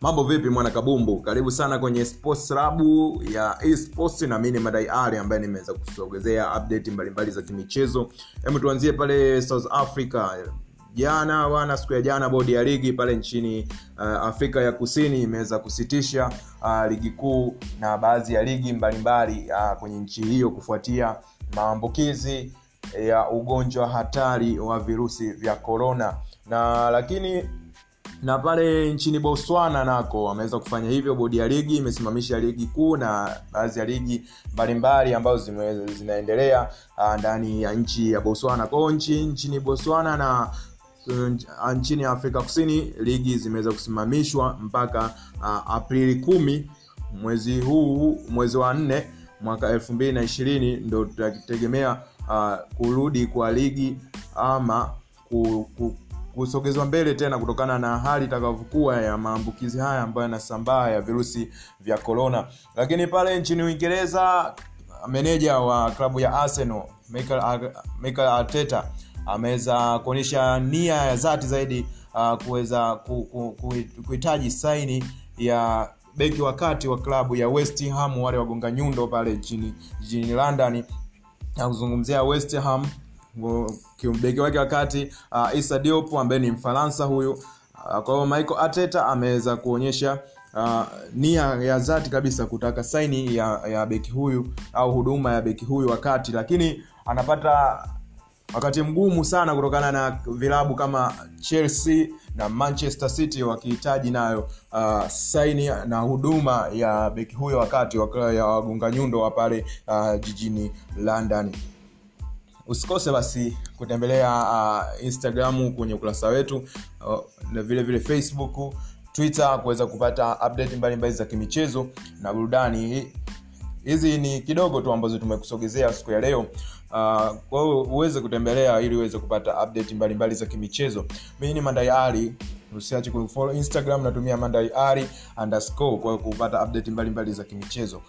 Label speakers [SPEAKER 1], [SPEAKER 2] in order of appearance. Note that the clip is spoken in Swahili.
[SPEAKER 1] mambo vipi mwana kabumbu? Karibu sana kwenye sports lab ya esports na mi ni madai ali ambaye nimeweza kusogezea update mbalimbali za kimichezo. Hebu tuanzie pale south africa. Jana wana siku ya jana bodi ya ligi pale nchini uh, afrika ya kusini imeweza kusitisha uh, ligi kuu na baadhi ya ligi mbalimbali uh, kwenye nchi hiyo kufuatia maambukizi ya ugonjwa hatari wa virusi vya korona na lakini na pale nchini botswana nako wameweza kufanya hivyo. Bodi ya ligi imesimamisha ligi kuu na baadhi ya ligi mbalimbali ambazo zinaendelea uh, ndani ya nchi ya botswana. Kwao nchi nchini botswana na uh, nchini afrika kusini ligi zimeweza kusimamishwa mpaka uh, aprili kumi mwezi huu mwezi wa nne mwaka elfu mbili na ishirini ndo tutategemea uh, kurudi kwa ligi ama ku, ku, kusogezwa mbele tena kutokana na hali itakavyokuwa ya maambukizi haya ambayo yanasambaa ya virusi vya korona lakini pale nchini uingereza meneja wa klabu ya arsenal michael, michael arteta ameweza kuonyesha nia ya zati zaidi uh, kuweza kuhitaji ku, ku, saini ya beki wakati wa klabu ya west ham wale wagonga nyundo pale jijini london. Na kuzungumzia west ham beki wake wakati uh, isa diop ambaye ni mfaransa huyu. Uh, kwa hiyo michael ateta ameweza kuonyesha uh, nia ya dhati kabisa kutaka saini ya, ya beki huyu au huduma ya beki huyu wakati. Lakini anapata wakati mgumu sana kutokana na vilabu kama chelsea na manchester city wakihitaji nayo uh, saini na huduma ya beki huyo wakati ya wagonga nyundo wa pale uh, jijini london usikose basi kutembelea uh, instagramu kwenye ukurasa wetu uh, na vile vile facebook twitter kuweza kupata update mbalimbali za kimichezo na burudani. Hizi ni kidogo tu ambazo tumekusogezea siku ya leo. Uh, kwa uweze kutembelea ili uweze kupata update mbalimbali mbali za kimichezo. Mii ni mandai ari usiache kufollow instagram natumia mandaiari underscore kwa kupata update mbalimbali mbali za kimichezo